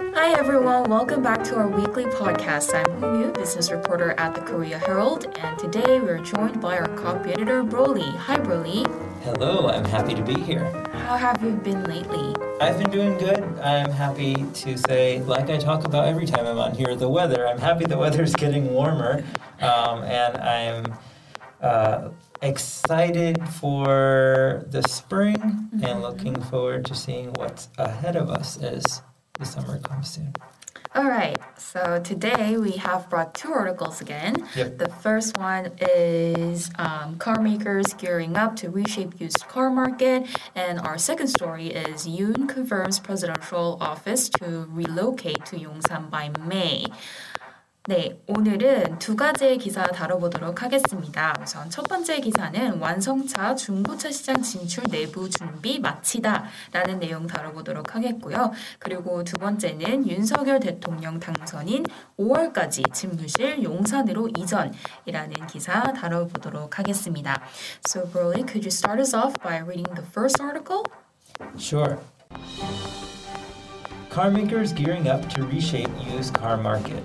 Hi everyone, welcome back to our weekly podcast. I'm Hoo business reporter at the Korea Herald, and today we're joined by our copy editor Broly. Hi Broly. Hello, I'm happy to be here. How have you been lately? I've been doing good. I'm happy to say, like I talk about every time I'm on here, the weather. I'm happy the weather's getting warmer, um, and I'm uh, excited for the spring mm-hmm. and looking forward to seeing what's ahead of us as the summer comes soon. All right, so today we have brought two articles again. Yep. The first one is um, car makers gearing up to reshape used car market, and our second story is Yoon confirms presidential office to relocate to Yongsan by May. 네, 오늘은 두 가지의 기사 다뤄보도록 하겠습니다. 우선 첫 번째 기사는 완성차 중고차 시장 진출 내부 준비 마치다 라는 내용 다뤄보도록 하겠고요. 그리고 두 번째는 윤석열 대통령 당선인 5월까지 집무실 용산으로 이전이라는 기사 다뤄보도록 하겠습니다. So, Broly, could you start us off by reading the first article? Sure. Car makers gearing up to reshape used car market.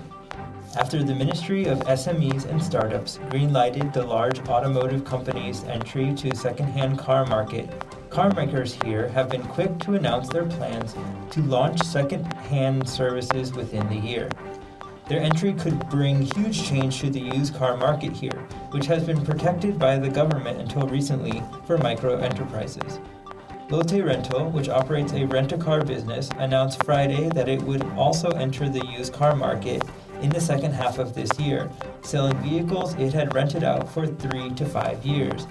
After the Ministry of SMEs and Startups greenlighted the large automotive companies' entry to second-hand car market, car makers here have been quick to announce their plans to launch second-hand services within the year. Their entry could bring huge change to the used car market here, which has been protected by the government until recently for micro enterprises. Lotte Rental, which operates a rent-a-car business, announced Friday that it would also enter the used car market in the second half of this year, selling vehicles it had rented out for three to five years.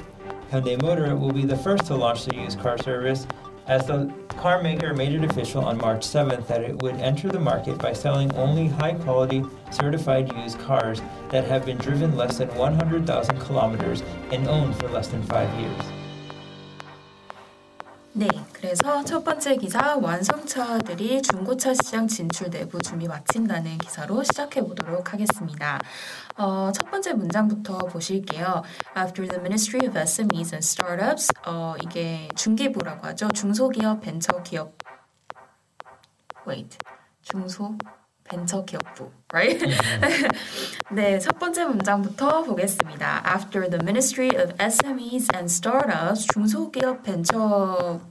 Hyundai Motor will be the first to launch the used car service, as the car maker made it official on March 7th that it would enter the market by selling only high quality certified used cars that have been driven less than 100,000 kilometers and owned for less than five years. 네, 그래서 첫 번째 기사 완성차들이 중고차 시장 진출 내부 준비 마친다는 기사로 시작해 보도록 하겠습니다. 어, 첫 번째 문장부터 보실게요. After the Ministry of SMEs and Startups, 어, 이게 중기부라고 하죠. 중소기업 벤처기업 wait, 중소 벤처기업부, right? 네, 첫 번째 문장부터 보겠습니다. After the Ministry of SMEs and Startups, 중소기업 벤처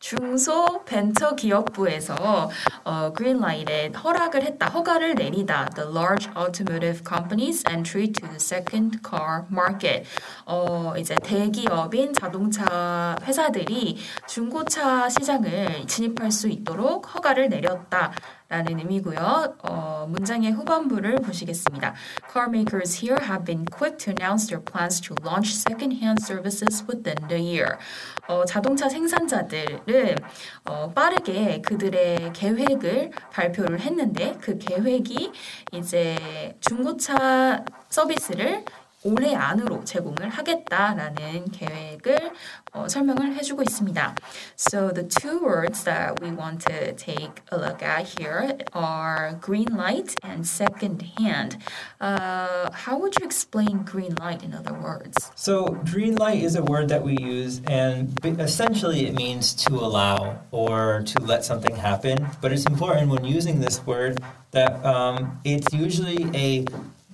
중소 벤처 기업부에서 어, greenlighted 허락을 했다, 허가를 내리다. The large automotive companies entry to the second car market. 어, 이제 대기업인 자동차 회사들이 중고차 시장을 진입할 수 있도록 허가를 내렸다. 라는 의미고요. 어, 문장의 후반부를 보시겠습니다. Car makers here have been quick to announce their plans to launch second-hand services within the year. 어, 자동차 생산자들은 어, 빠르게 그들의 계획을 발표를 했는데 그 계획이 이제 중고차 서비스를 올해 안으로 제공을 하겠다라는 계획을 어, 설명을 해주고 있습니다. So the two words that we want to take a look at here are green light and second hand. Uh, how would you explain green light in other words? So green light is a word that we use and essentially it means to allow or to let something happen. But it's important when using this word that um, it's usually a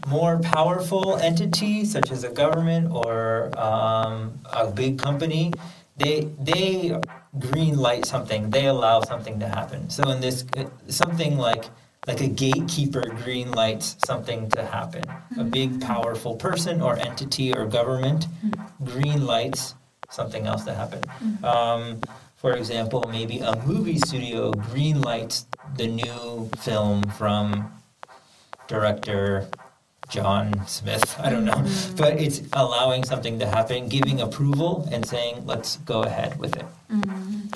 more powerful entity, such as a government or um, a big company, they they green light something. They allow something to happen. So in this, something like like a gatekeeper green lights something to happen. Mm-hmm. A big powerful person or entity or government mm-hmm. green lights something else to happen. Mm-hmm. Um, for example, maybe a movie studio green lights the new film from director John Smith. I don't know. Mm-hmm. But it's allowing something to happen, giving approval, and saying, let's go ahead with it. Mm-hmm.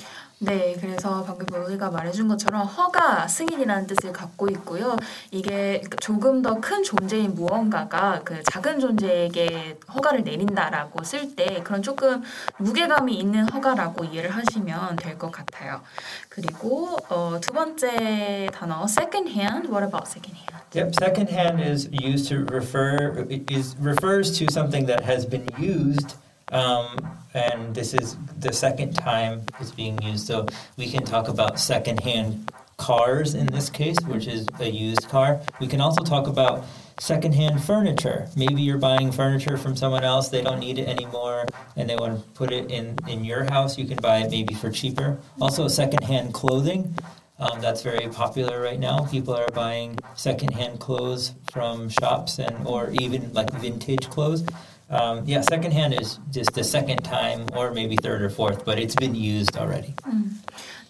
네, 그래서 방금 우리가 말해준 것처럼 허가, 승인이라는 뜻을 갖고 있고요. 이게 조금 더 큰 존재인 무언가가 그 작은 존재에게 허가를 내린다라고 쓸 때 그런 조금 무게감이 있는 허가라고 이해를 하시면 될 것 같아요. 그리고 어, 두 번째 단어 second hand. What about second hand? Yep, second hand is used to refer is refers to something that has been used um, and this is the second time it's being used. So we can talk about secondhand cars in this case, which is a used car. We can also talk about secondhand furniture. Maybe you're buying furniture from someone else, they don't need it anymore, and they want to put it in, in your house. You can buy it maybe for cheaper. Also, secondhand clothing. Um, that's very popular right now. People are buying secondhand clothes from shops and or even like vintage clothes. Um, yeah, secondhand is just the second time or maybe third or fourth, but it's been used already. 음.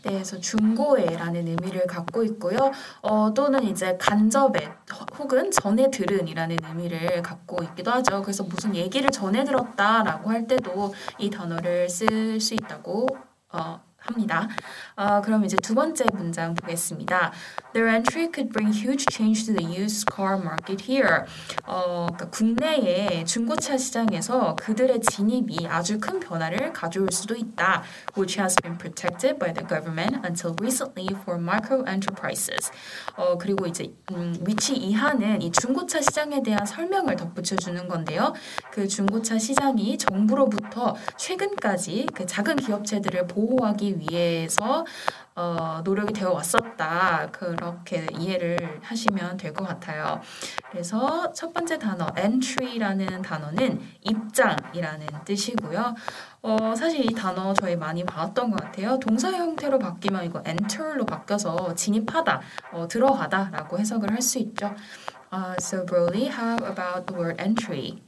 네, 그래서 중고해라는 의미를 갖고 있고요. 어, 또는 이제 간접해 혹은 전해 들은이라는 의미를 갖고 있기도 하죠. 그래서 무슨 얘기를 전해 들었다라고 할 때도 이 단어를 쓸 수 있다고 어, 합니다. 어, 그럼 이제 두 번째 문장 보겠습니다. Their entry could bring huge change to the used car market here. 어, 그러니까 국내의 중고차 시장에서 그들의 진입이 아주 큰 변화를 가져올 수도 있다. Which has been protected by the government until recently for micro enterprises. 어, 그리고 이제 음, 위치 이하는 이 중고차 시장에 대한 설명을 덧붙여 주는 건데요. 그 중고차 시장이 정부로부터 최근까지 그 작은 기업체들을 보호하기 위해서 어, 노력이 되어 왔었다. 그렇게 이해를 하시면 될 것 같아요. 그래서 첫 번째 단어 entry라는 단어는 입장이라는 뜻이고요. 어, 사실 이 단어 저희 많이 봤던 것 같아요. 동사 형태로 바뀌면 이거 enter로 바뀌어서 진입하다, 어, 들어가다라고 해석을 할 수 있죠. Uh, so Broly, how about the word entry?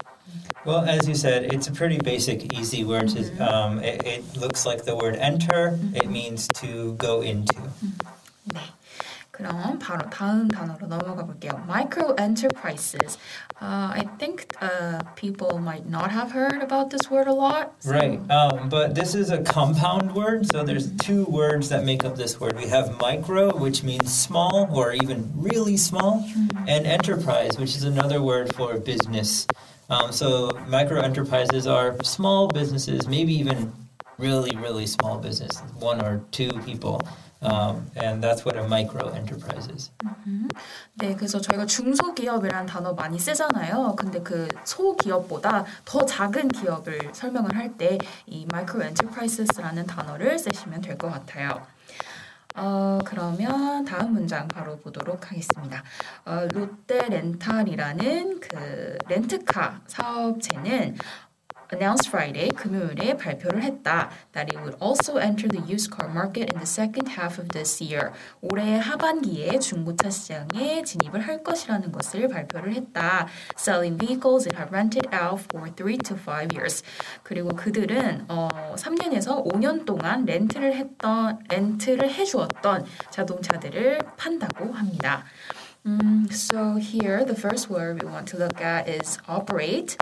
Well, as you said, it's a pretty basic, easy word. To, um, it, it looks like the word enter. It means to go into. 네. 그럼 바로 다음 단어로 넘어가 볼게요. Micro enterprises. Uh, I think uh, people might not have heard about this word a lot. so- Right. Um, but this is a compound word, so there's two words that make up this word. We have micro, which means small or even really small, and enterprise, which is another word for business. Um, so micro enterprises are small businesses, maybe even really, really small business, one or two people. Um, and that's what a micro enterprise is. 네, 그래서 저희가 중소기업이라는 단어 많이 쓰잖아요. 근데 그 소기업보다 더 작은 기업을 설명을 할 때 이 micro enterprises라는 단어를 쓰시면 될 것 같아요. 어, 그러면 다음 문장 바로 보도록 하겠습니다. 어, 롯데 렌탈이라는 그 렌트카 사업체는 announced Friday 금요일에 발표를 했다. That it would also enter the used car market in the second half of this year. 올해 하반기에 중고차 시장에 진입을 할 것이라는 것을 발표를 했다. Selling vehicles it had rented out for 3 to 5 years. 그리고 그들은 어, 3년에서 5년 동안 렌트를 했던 렌트를 해 주었던 자동차들을 판다고 합니다. 음, so here the first word we want to look at is operate.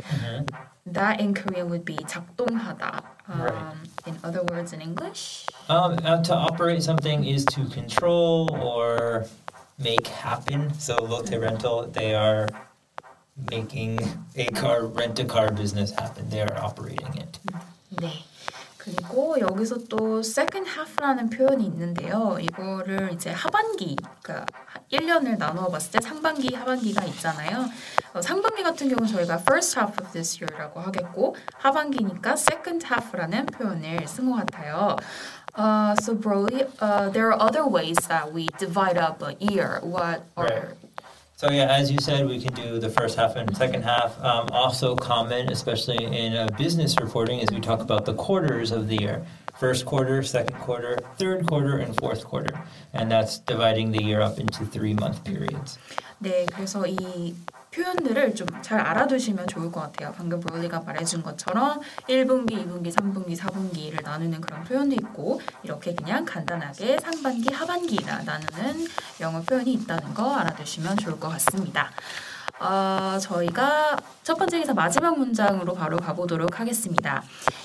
That in Korean would be 작동하다. Um, Right. In other words, in English, Um, uh, to operate something is to control or make happen. So Lotte Rental, they are making a car rent a car business happen. They are operating it. 네. 그리고 여기서 또 second half라는 표현이 있는데요. 이거를 이제 하반기, 그러니까 1년을 나누어 봤을 때 상반기, 하반기가 있잖아요. 어, 상반기 같은 경우는 저희가 first half of this year라고 하겠고 하반기니까 second half라는 표현을 쓴 것 같아요. Uh, so Broly, uh, there are other ways that we divide up a year. What are Right. So yeah, as you said, we can do the first half and second half. Um, also common, especially in uh, business reporting, is we talk about the quarters of the year. First quarter, second quarter, third quarter, and fourth quarter. And that's dividing the year up into three month periods. 네, 그래서 이 표현들을 좀 잘 알아두시면 좋을 것 같아요. 방금 브롤리가 말해준 것처럼 1분기, 2분기, 3분기, 4분기를 나누는 그런 표현도 있고 이렇게 그냥 간단하게 상반기, 하반기라 나누는 영어 표현이 있다는 거 알아두시면 좋을 것 같습니다. 어, 저희가 첫 번째 기사 마지막 문장으로 바로 가보도록 하겠습니다.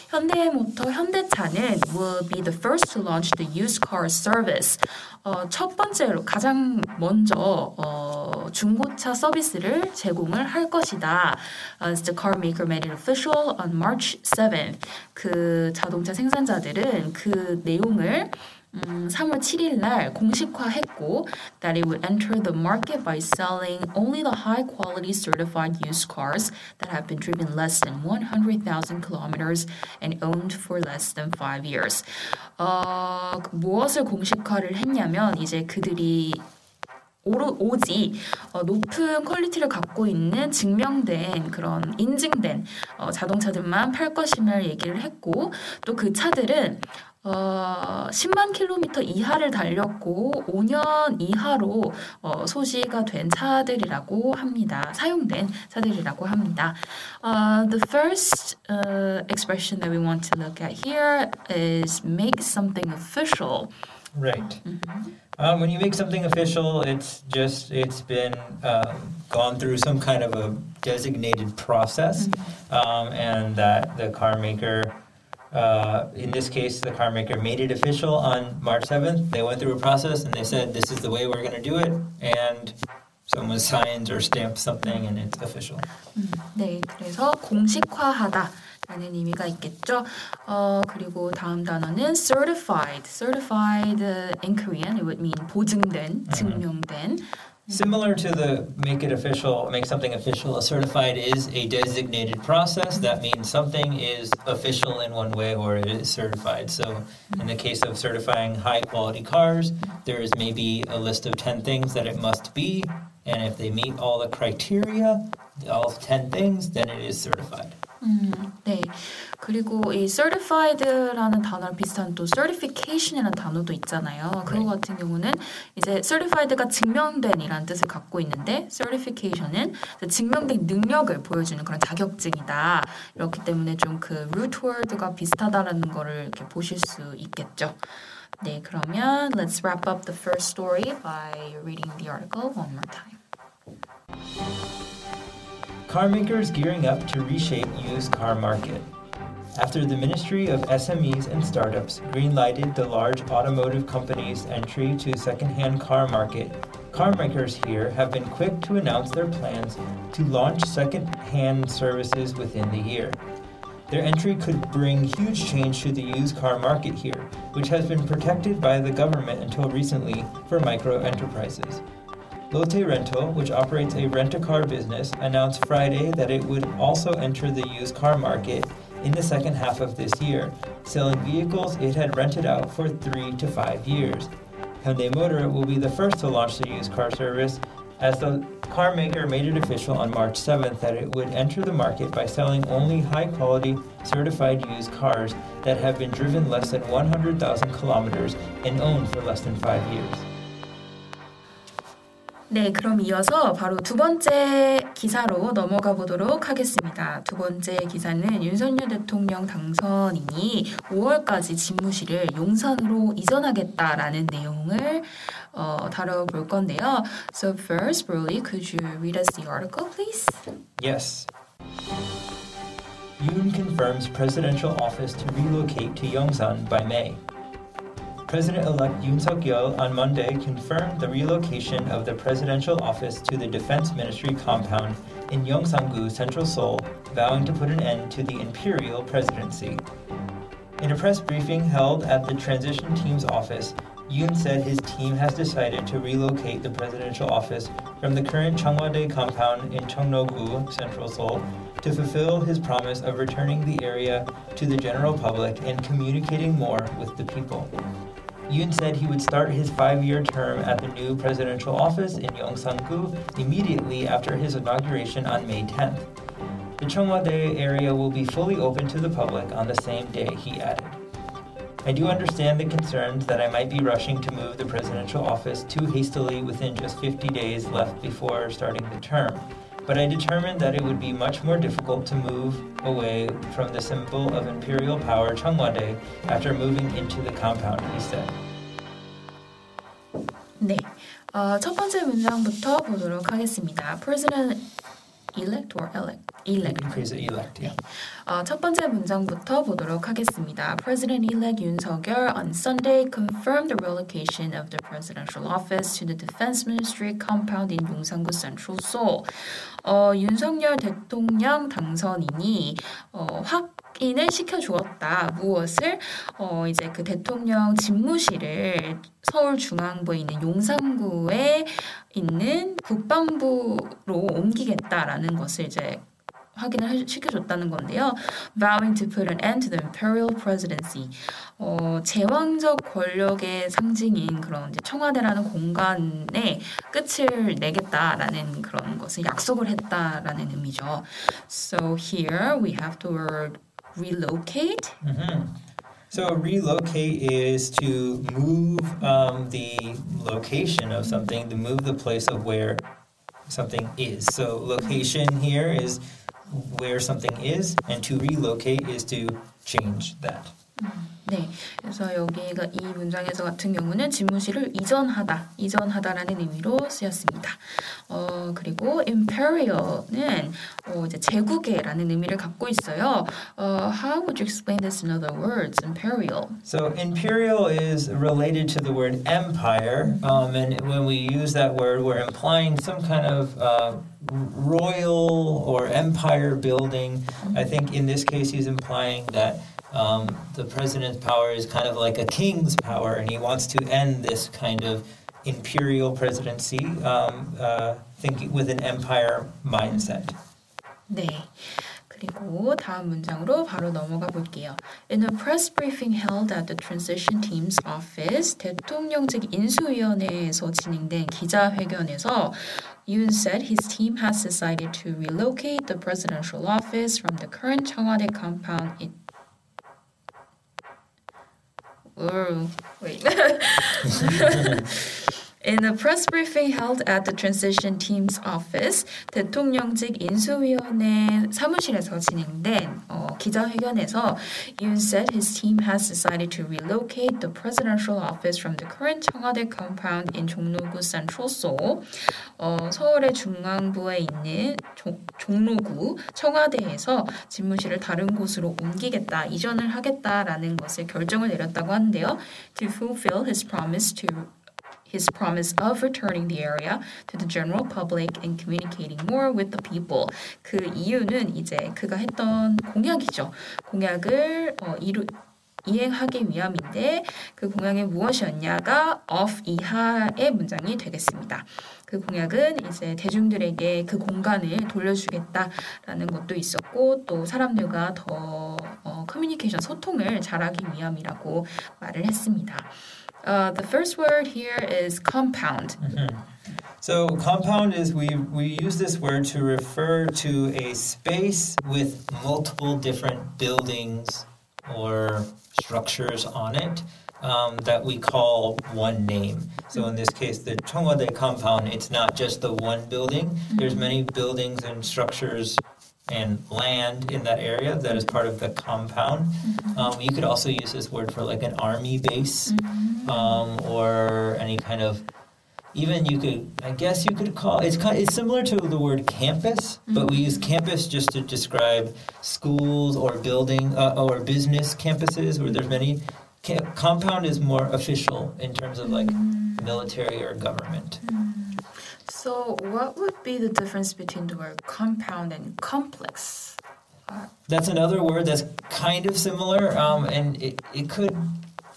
현대모터 현대차는 will be the first to launch the used car service. 어, 첫 번째로 가장 먼저 어, 중고차 서비스를 제공을 할 것이다. As the car maker made it official on March 7th. 그 자동차 생산자들은 그 내용을 음, 3월 7일 날 공식화했고 that it would enter the market by selling only the high quality certified used cars that have been driven less than 100,000 kilometers and owned for less than 5 years. 어, 무엇을 공식화를 했냐면 이제 그들이 오로, 오지 어, 높은 퀄리티를 갖고 있는 증명된 그런 인증된 어, 자동차들만 팔 것임을 얘기를 했고 또 그 차들은 어, 10만 킬로미터 이하를 달렸고 5년 이하로 어, 소지가 된 차들이라고 합니다. 사용된 차들이라고 합니다. Uh, the first uh, expression that we want to look at here is make something official. Right. Um, when you make something official, it's just it's been um, gone through some kind of a designated process, um, and that the car maker, uh, in this case, the car maker made it official on March seventh. They went through a process and they said, "This is the way we're going to do it," and someone signs or stamps something, and it's official. 네, 그래서 공식화하다라는 의미가 있겠죠. 어, 그리고 다음 단어는 certified. certified uh, in Korean it would mean 보증된, 증명된. Similar to the make it official, make something official, a certified is a designated process. That means something is official in one way or it is certified. So, in the case of certifying high quality cars, there is maybe a list of 10 things that it must be. And if they meet all the criteria, all 10 things, then it is certified. 음, 네. 그리고 이 certified라는 단어랑 비슷한 또 certification이라는 단어도 있잖아요. 그거 같은 경우는 이제 certified가 증명된이라는 뜻을 갖고 있는데 certification은 증명된 능력을 보여주는 그런 자격증이다. 이렇기 때문에 좀 그 root word가 비슷하다라는 거를 이렇게 보실 수 있겠죠. 네, 그러면 let's wrap up the first story by reading the article one more time. Car makers gearing up to reshape used car market. After the Ministry of SMEs and Startups greenlighted the large automotive company's entry to second-hand car market, car makers here have been quick to announce their plans to launch second-hand services within the year. Their entry could bring huge change to the used car market here, which has been protected by the government until recently for micro enterprises. Lotte Rental, which operates a rent-a-car business, announced Friday that it would also enter the used car market in the second half of this year, selling vehicles it had rented out for three to five years. Hyundai Motor will be the first to launch the used car service, as the car maker made it official on March 7th that it would enter the market by selling only high-quality, certified used cars that have been driven less than 100,000 kilometers and owned for less than five years. 네, 그럼 이어서 바로 두 번째 기사로 넘어가 보도록 하겠습니다. 두 번째 기사는 윤석열 대통령 당선인이 5월까지 집무실을 용산으로 이전하겠다라는 내용을 어, 다뤄볼 건데요. So first, Broly, could you read us the article, please? Yes. Yoon confirms presidential office to relocate to Yongsan by May. President-elect Yoon Suk-yeol on Monday confirmed the relocation of the presidential office to the Defense Ministry compound in Yongsan-gu, Central Seoul, vowing to put an end to the imperial presidency. In a press briefing held at the transition team's office, Yoon said his team has decided to relocate the presidential office from the current Changwade compound in Cheongno-gu, Central Seoul, to fulfill his promise of returning the area to the general public and communicating more with the people. Yoon said he would start his five-year term at the new presidential office in Yongsan-gu immediately after his inauguration on May 10th. The Cheongwade area will be fully open to the public on the same day, he added. I do understand the concerns that I might be rushing to move the presidential office too hastily within just 50 days left before starting the term, but I determined that it would be much more difficult to move away from the symbol of imperial power Cheongwade after moving into the compound, he said. 네, 어, 첫 번째 문장부터 보도록 하겠습니다. President elect or elect? elect. Increase the elect, yeah. 어, 첫 번째 문장부터 보도록 하겠습니다. President-elect Suk-yeol on Sunday confirmed the relocation of the presidential office to the Defense Ministry compound in Yongsan-gu Central Seoul. 어, 윤석열 대통령 당선인이 어, 확 확인을 시켜주었다. 무엇을 어 이제 그 대통령 집무실을 서울 중앙부에 있는 용산구에 있는 국방부로 옮기겠다라는 것을 이제 확인을 시켜줬다는 건데요. Vowing to put an end to the imperial presidency. 어, 제왕적 권력의 상징인 그런 이제 청와대라는 공간에 끝을 내겠다라는 그런 것을 약속을 했다라는 의미죠. So here we have the word relocate. Mm-hmm. So relocate is to move um, the location of something, to move the place of where something is. So location here is where something is, and to relocate is to change that. 네, 그래서 여기가 이 문장에서 같은 경우는 집무실을 이전하다, 이전하다라는 의미로 쓰였습니다. 어, 그리고 imperial은 어, 이제 제국의라는 의미를 갖고 있어요. 어, how would you explain this in other words? Imperial. So imperial is related to the word empire, um, and when we use that word, we're implying some kind of uh, royal or empire building. I think in this case, he's implying that. Um, the president's power is kind of like a king's power, and he wants to end this kind of imperial presidency, um, uh, thinking with an empire mindset. 네. 그리고 다음 문장으로 바로 넘어가 볼게요. In a press briefing held at the transition team's office, 대통령직 인수위원회에서 진행된 기자회견에서 Yoon said his team has decided to relocate the presidential office from the current 청와대 compound 偶会。In a press briefing held at the transition team's office, 대통령직 인수위원회 사무실에서 진행된 어, 기자회견에서 Yoon said his team has decided to relocate the presidential office from the current 청와대 compound in 종로구 Central Seoul, 어, 서울의 중앙부에 있는 종, 종로구 청와대에서 집무실을 다른 곳으로 옮기겠다, 이전을 하겠다라는 것을 결정을 내렸다고 하는데요. To fulfill his promise to his promise of returning the area to the general public and communicating more with the people. 그 이유는 이제 그가 했던 공약이죠. 공약을 어, 이루 이행하기 위함인데 그 공약이 무엇이었냐가 of 이하의 문장이 되겠습니다. 그 공약은 이제 대중들에게 그 공간을 돌려주겠다라는 것도 있었고 또 사람들과 더 어, 커뮤니케이션 소통을 잘하기 위함이라고 말을 했습니다. Uh, the first word here is compound. Mm-hmm. So compound is we we use this word to refer to a space with multiple different buildings or structures on it um, that we call one name. So in this case, the Chongwade compound, it's not just the one building. There's many buildings and structures and land in that area that is part of the compound. Mm-hmm. Um, you could also use this word for like an army base mm-hmm. Um, or any kind of even you could i guess you could call it's kind it's similar to the word campus mm-hmm. but we use campus just to describe schools or building uh, or business campuses where there's many compound is more official in terms of like mm. military or government mm. So, what would be the difference between the word compound and complex? That's another word that's kind of similar, um, and it, it could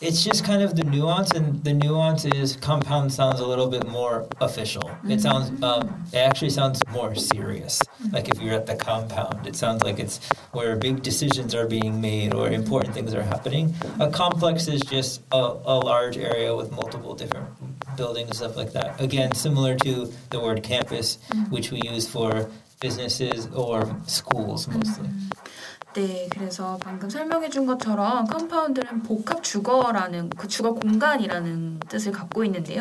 it's just kind of the nuance, and the nuance is compound sounds a little bit more official. Mm-hmm. It sounds, um, it actually sounds more serious. Mm-hmm. Like if you're at the compound, it sounds like it's where big decisions are being made or important things are happening. A complex is just a, a large area with multiple different buildings, and stuff like that. Again, similar to the word campus, mm-hmm. which we use for businesses or schools mostly. 네, 그래서 방금 설명해 준 것처럼 compound는 복합 주거라는 그 주거 공간이라는 뜻을 갖고 있는데요.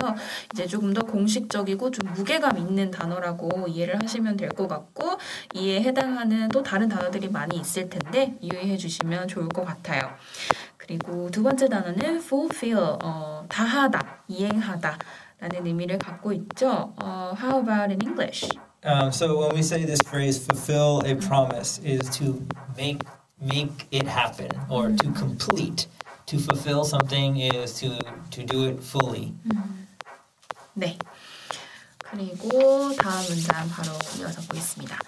이제 조금 더 공식적이고 좀 무게감 있는 단어라고 이해를 하시면 될 것 같고 이에 해당하는 또 다른 단어들이 많이 있을 텐데 유의해 주시면 좋을 것 같아요. 그리고 두 번째 단어는 fulfill, 어, 다하다, 이행하다 라는 의미를 갖고 있죠. 어, how about in English? Um, so when we say this phrase fulfill a promise is to make make it happen or to complete to fulfill something is to to do it fully. 네. 그리고 다음 문장 바로 이어서 보겠습니다.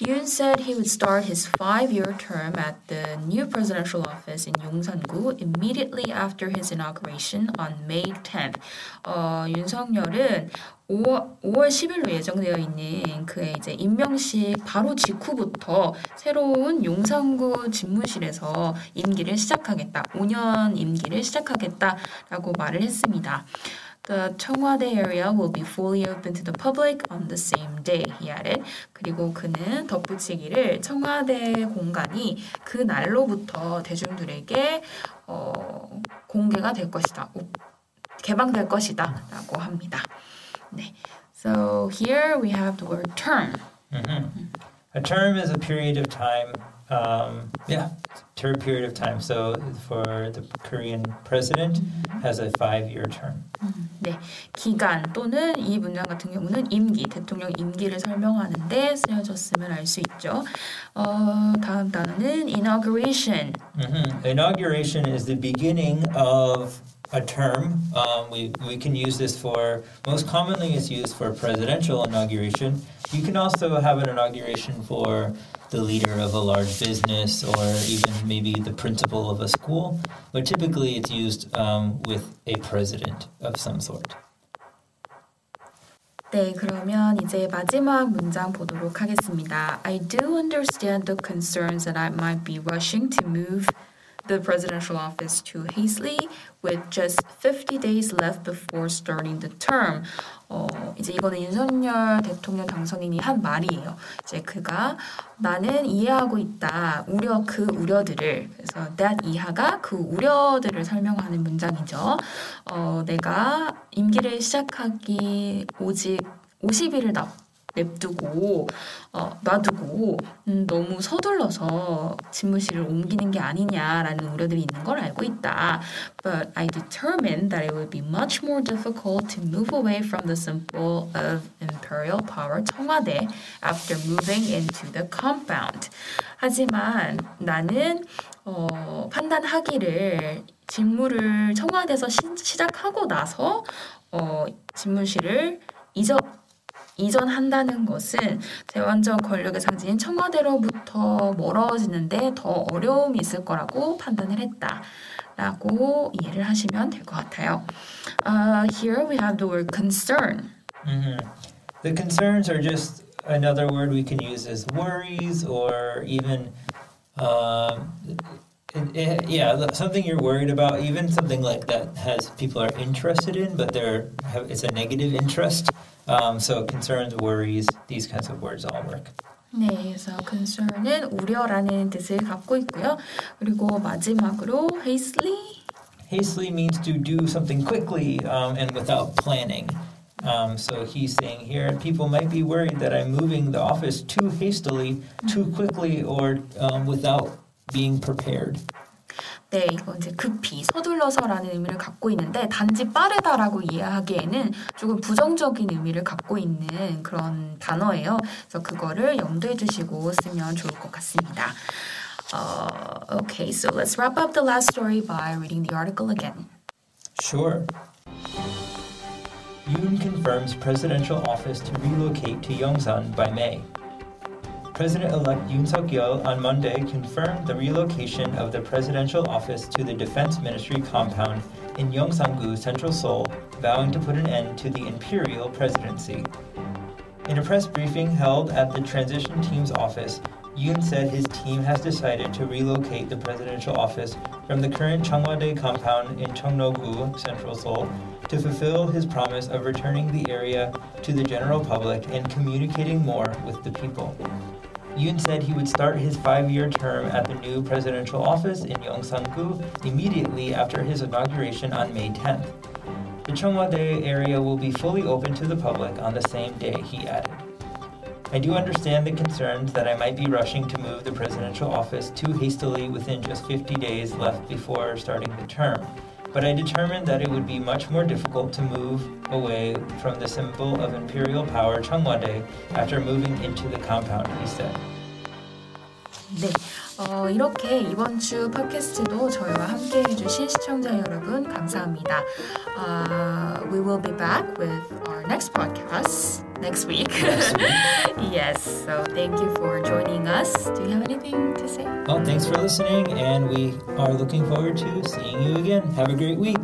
Yoon said he would start his five-year term at the new presidential office in Yongsan-gu immediately after his inauguration on May 10th. 어, 윤석열은 5월, 5월 10일로 예정되어 있는 그의 이제 임명식 바로 직후부터 새로운 용산구 집무실에서 임기를 시작하겠다. 5년 임기를 시작하겠다라고 말을 했습니다. The 청와대 area will be fully open to the public on the same day, he added. 그리고 그는 덧붙이기를 청와대 공간이 그 날로부터 대중들에게 어, 공개가 될 것이다. 개방될 것이다. 라고 합니다. 네. So here we have the word term. Mm-hmm. A term is a period of time. Um, yeah, term period of time. So for the Korean president has a five-year term. 네, 기간 또는 이 문장 같은 경우는 임기, 대통령 임기를 설명하는데 쓰여졌으면 알수 있죠. 어, 다음 단어는 inauguration. Mm-hmm. Inauguration is the beginning of a term. Um, we, we can use this for, most commonly it's used for presidential inauguration. You can also have an inauguration for the leader of a large business or even maybe the principal of a school, but typically it's used um, with a president of some sort. 네, 그러면 이제 마지막 문장 보도록 하겠습니다. I do understand the concerns that I might be rushing to move the presidential office too hastily with just 50 days left before starting the term. 어, 이제 이거는 윤석열 대통령 당선인이 한 말이에요. 이제 그가 나는 이해하고 있다. 우려 그 우려들을 그래서 that 이하가 그 우려들을 설명하는 문장이죠. 어, 내가 임기를 시작하기 오직 50일을 남 냅두고 어, 놔두고 음, 너무 서둘러서 집무실을 옮기는 게 아니냐라는 우려들이 있는 걸 알고 있다. But I determined that it would be much more difficult to move away from the symbol of imperial power 청와대 after moving into the compound. 하지만 나는 어, 판단하기를 직무를 청와대에서 시, 시작하고 나서 어, 집무실을 잊어 이전한다는 것은 대완전 권력의 상징인 청와대로부터 멀어지는데 더 어려움이 있을 거라고 판단을 했다. 라고 이해를 하시면 될 것 같아요. Uh, here we have the word concern. Mm-hmm. The concerns are just another word we can use as worries or even um, it, it, yeah, something you're worried about, even something like that has people are interested in, but they're it's a negative interest. Um, so concerns, worries, these kinds of words all work. 네, 그래서 concern은 우려라는 뜻을 갖고 있고요. 그리고 마지막으로 hastily. Hastily means to do something quickly um, and without planning. Um, so he's saying here, people might be worried that I'm moving the office too hastily, too quickly, or um, without being prepared. 네, 이거 이제 급히 서둘러서라는 의미를 갖고 있는데 단지 빠르다라고 이해하기에는 조금 부정적인 의미를 갖고 있는 그런 단어예요. 그래서 그거를 염두에 두시고 쓰면 좋을 것 같습니다. Uh, okay, so let's wrap up the last story by reading the article again. Sure. Yoon confirms presidential office to relocate to Yongsan by May. President-elect Yoon Suk-yeol on Monday confirmed the relocation of the presidential office to the Defense Ministry compound in Yongsan-gu, Central Seoul, vowing to put an end to the imperial presidency. In a press briefing held at the transition team's office, Yoon said his team has decided to relocate the presidential office from the current Changwade compound in Cheongno-gu, Central Seoul, to fulfill his promise of returning the area to the general public and communicating more with the people. Yoon said he would start his five-year term at the new presidential office in Yongsan-gu immediately after his inauguration on May 10th. The Cheongwade area will be fully open to the public on the same day, he added. I do understand the concerns that I might be rushing to move the presidential office too hastily within just 50 days left before starting the term but I determined that it would be much more difficult to move away from the symbol of imperial power Cheongwade after moving into the compound, he said. 네, 어, 이렇게 이번 주 팟캐스트도 저희와 함께 해주신 들어주신 시청자 여러분 감사합니다. Uh, we will be back with our next podcast next week. Next week. yes, so thank you for joining us. Do you have anything to say? Well, thanks for listening, and we are looking forward to seeing you again. Have a great week.